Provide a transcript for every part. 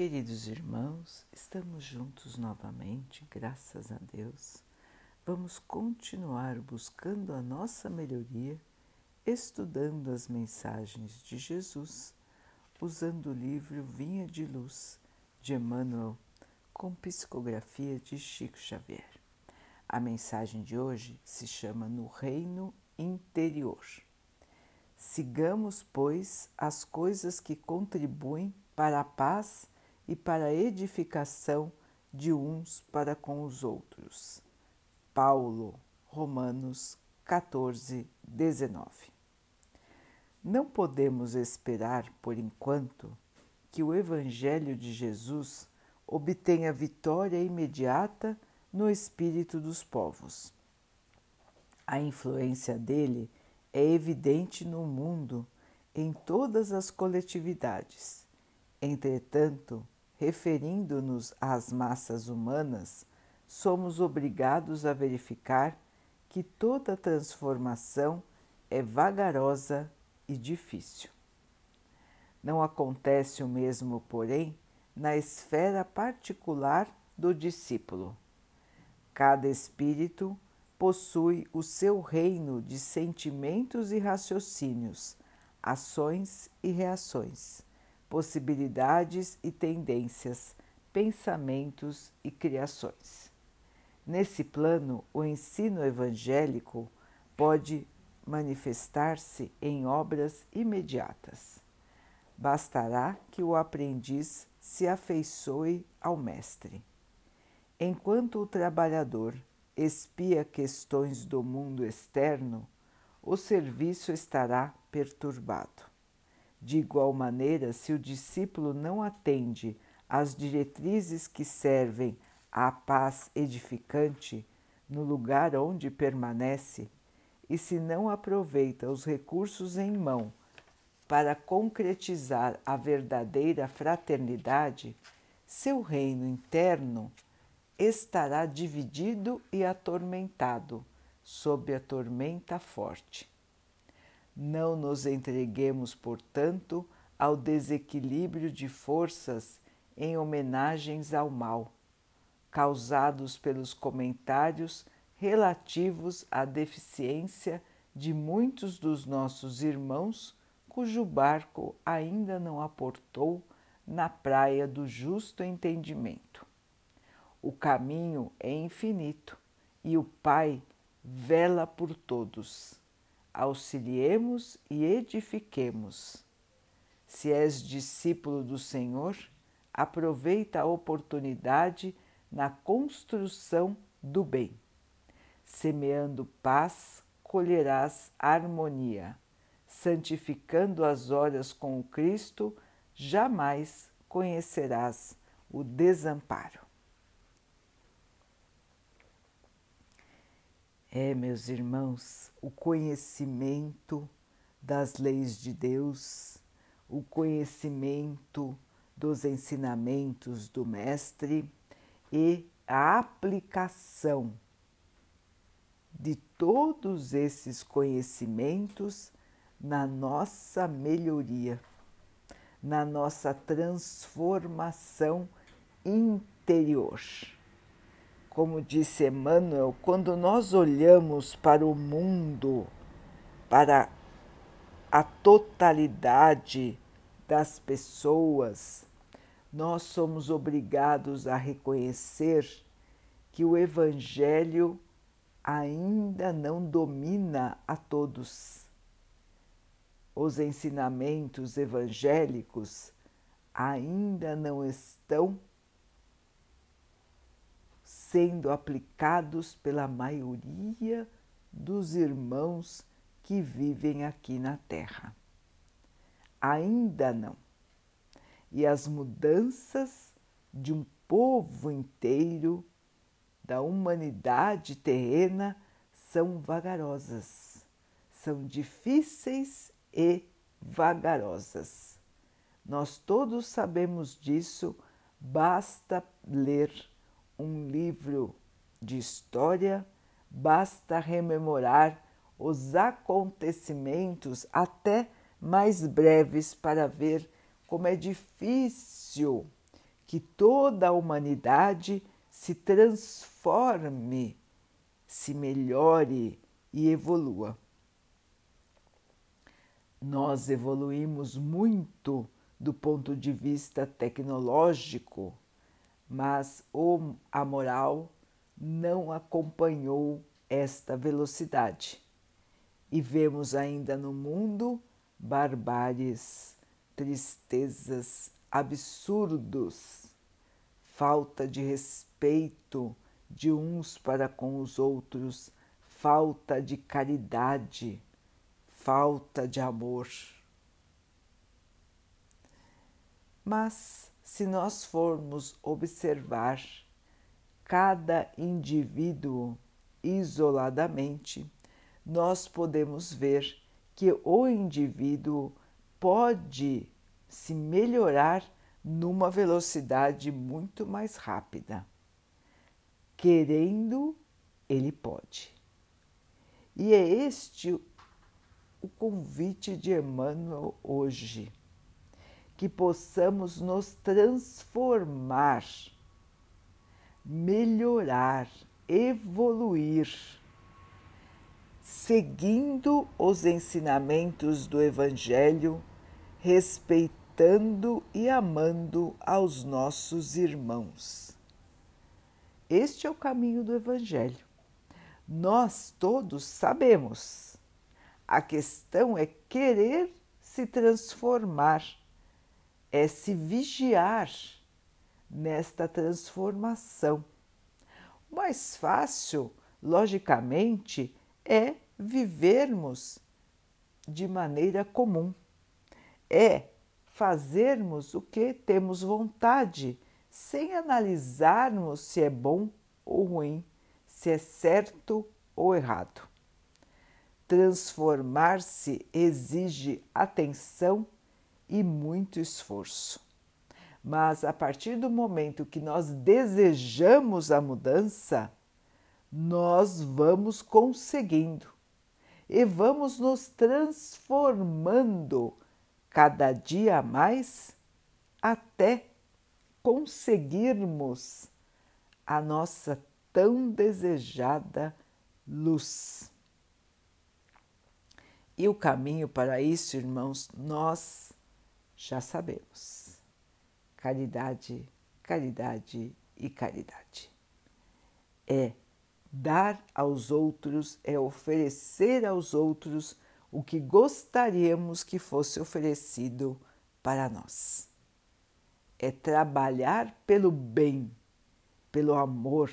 Queridos irmãos, estamos juntos novamente, graças a Deus. Vamos continuar buscando a nossa melhoria, estudando as mensagens de Jesus, usando o livro Vinha de Luz de Emmanuel, com psicografia de Chico Xavier. A mensagem de hoje se chama No Reino Interior. Sigamos, pois, as coisas que contribuem para a paz e para a edificação de uns para com os outros. Paulo, Romanos 14, 19. Não podemos esperar, por enquanto, que o Evangelho de Jesus obtenha vitória imediata no espírito dos povos. A influência dele é evidente no mundo, em todas as coletividades. Entretanto, referindo-nos às massas humanas, somos obrigados a verificar que toda transformação é vagarosa e difícil. Não acontece o mesmo, porém, na esfera particular do discípulo. Cada espírito possui o seu reino de sentimentos e raciocínios, ações e reações possibilidades e tendências, pensamentos e criações. Nesse plano, o ensino evangélico pode manifestar-se em obras imediatas. Bastará que o aprendiz se afeiçoe ao mestre. Enquanto o trabalhador espia questões do mundo externo, o serviço estará perturbado. De igual maneira, se o discípulo não atende às diretrizes que servem à paz edificante no lugar onde permanece, e se não aproveita os recursos em mão para concretizar a verdadeira fraternidade, seu reino interno estará dividido e atormentado sob a tormenta forte. Não nos entreguemos, portanto, ao desequilíbrio de forças em homenagens ao mal, causados pelos comentários relativos à deficiência de muitos dos nossos irmãos cujo barco ainda não aportou na praia do justo entendimento. O caminho é infinito e o Pai vela por todos auxiliemos e edifiquemos. Se és discípulo do Senhor, aproveita a oportunidade na construção do bem. Semeando paz, colherás harmonia. Santificando as horas com o Cristo, jamais conhecerás o desamparo. É, meus irmãos, o conhecimento das leis de Deus, o conhecimento dos ensinamentos do Mestre e a aplicação de todos esses conhecimentos na nossa melhoria, na nossa transformação interior. Como disse Emmanuel, quando nós olhamos para o mundo, para a totalidade das pessoas, nós somos obrigados a reconhecer que o Evangelho ainda não domina a todos. Os ensinamentos evangélicos ainda não estão sendo aplicados pela maioria dos irmãos que vivem aqui na Terra. Ainda não. E as mudanças de um povo inteiro, da humanidade terrena, são vagarosas, são difíceis e vagarosas. Nós todos sabemos disso, basta ler um livro de história, basta rememorar os acontecimentos até mais breves para ver como é difícil que toda a humanidade se transforme, se melhore e evolua. Nós evoluímos muito do ponto de vista tecnológico, mas a moral não acompanhou esta velocidade. E vemos ainda no mundo barbáries, tristezas, absurdos, falta de respeito de uns para com os outros, falta de caridade, falta de amor. Mas se nós formos observar cada indivíduo isoladamente, nós podemos ver que o indivíduo pode se melhorar numa velocidade muito mais rápida. Querendo, ele pode. E é este o convite de Emmanuel hoje, que possamos nos transformar, melhorar, evoluir, seguindo os ensinamentos do Evangelho, respeitando e amando aos nossos irmãos. Este é o caminho do Evangelho. Nós todos sabemos. A questão é querer se transformar, é se vigiar nesta transformação. O mais fácil, logicamente, é vivermos de maneira comum, é fazermos o que temos vontade, sem analisarmos se é bom ou ruim, se é certo ou errado. Transformar-se exige atenção e muito esforço. Mas a partir do momento que nós desejamos a mudança, nós vamos conseguindo e vamos nos transformando cada dia mais até conseguirmos a nossa tão desejada luz. E o caminho para isso, irmãos, nós já sabemos caridade, caridade e caridade. É dar aos outros, é oferecer aos outros o que gostaríamos que fosse oferecido para nós. É trabalhar pelo bem, pelo amor,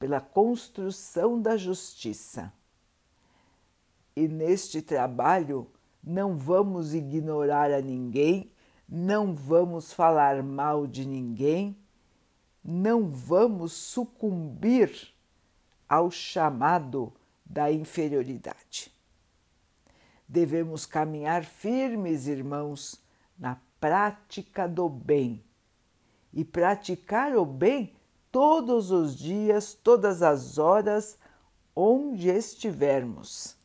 pela construção da justiça. E neste trabalho não vamos ignorar a ninguém não vamos falar mal de ninguém, não vamos sucumbir ao chamado da inferioridade. Devemos caminhar firmes, irmãos, na prática do bem. E praticar o bem todos os dias, todas as horas, onde estivermos.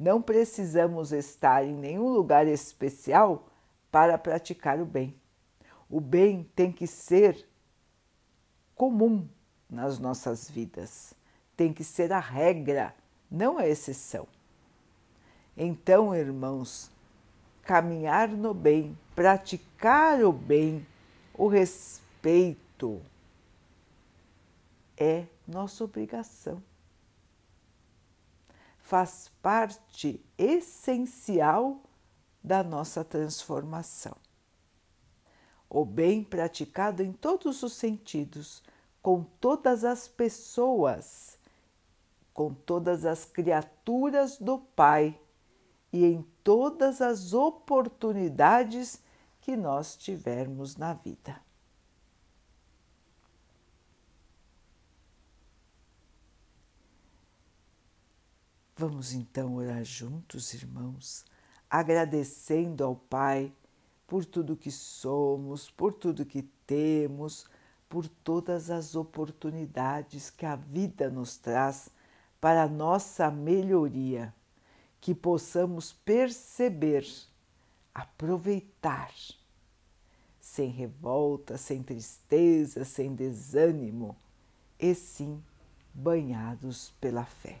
Não precisamos estar em nenhum lugar especial para praticar o bem. O bem tem que ser comum nas nossas vidas, tem que ser a regra, não a exceção. Então, irmãos, caminhar no bem, praticar o bem, o respeito é nossa obrigação. Faz parte essencial da nossa transformação. O bem praticado em todos os sentidos, com todas as pessoas, com todas as criaturas do Pai e em todas as oportunidades que nós tivermos na vida. Vamos então orar juntos, irmãos agradecendo ao Pai por tudo que somos, por tudo que temos, por todas as oportunidades que a vida nos traz para a nossa melhoria, que possamos perceber, aproveitar, sem revolta, sem tristeza, sem desânimo, e sim banhados pela fé.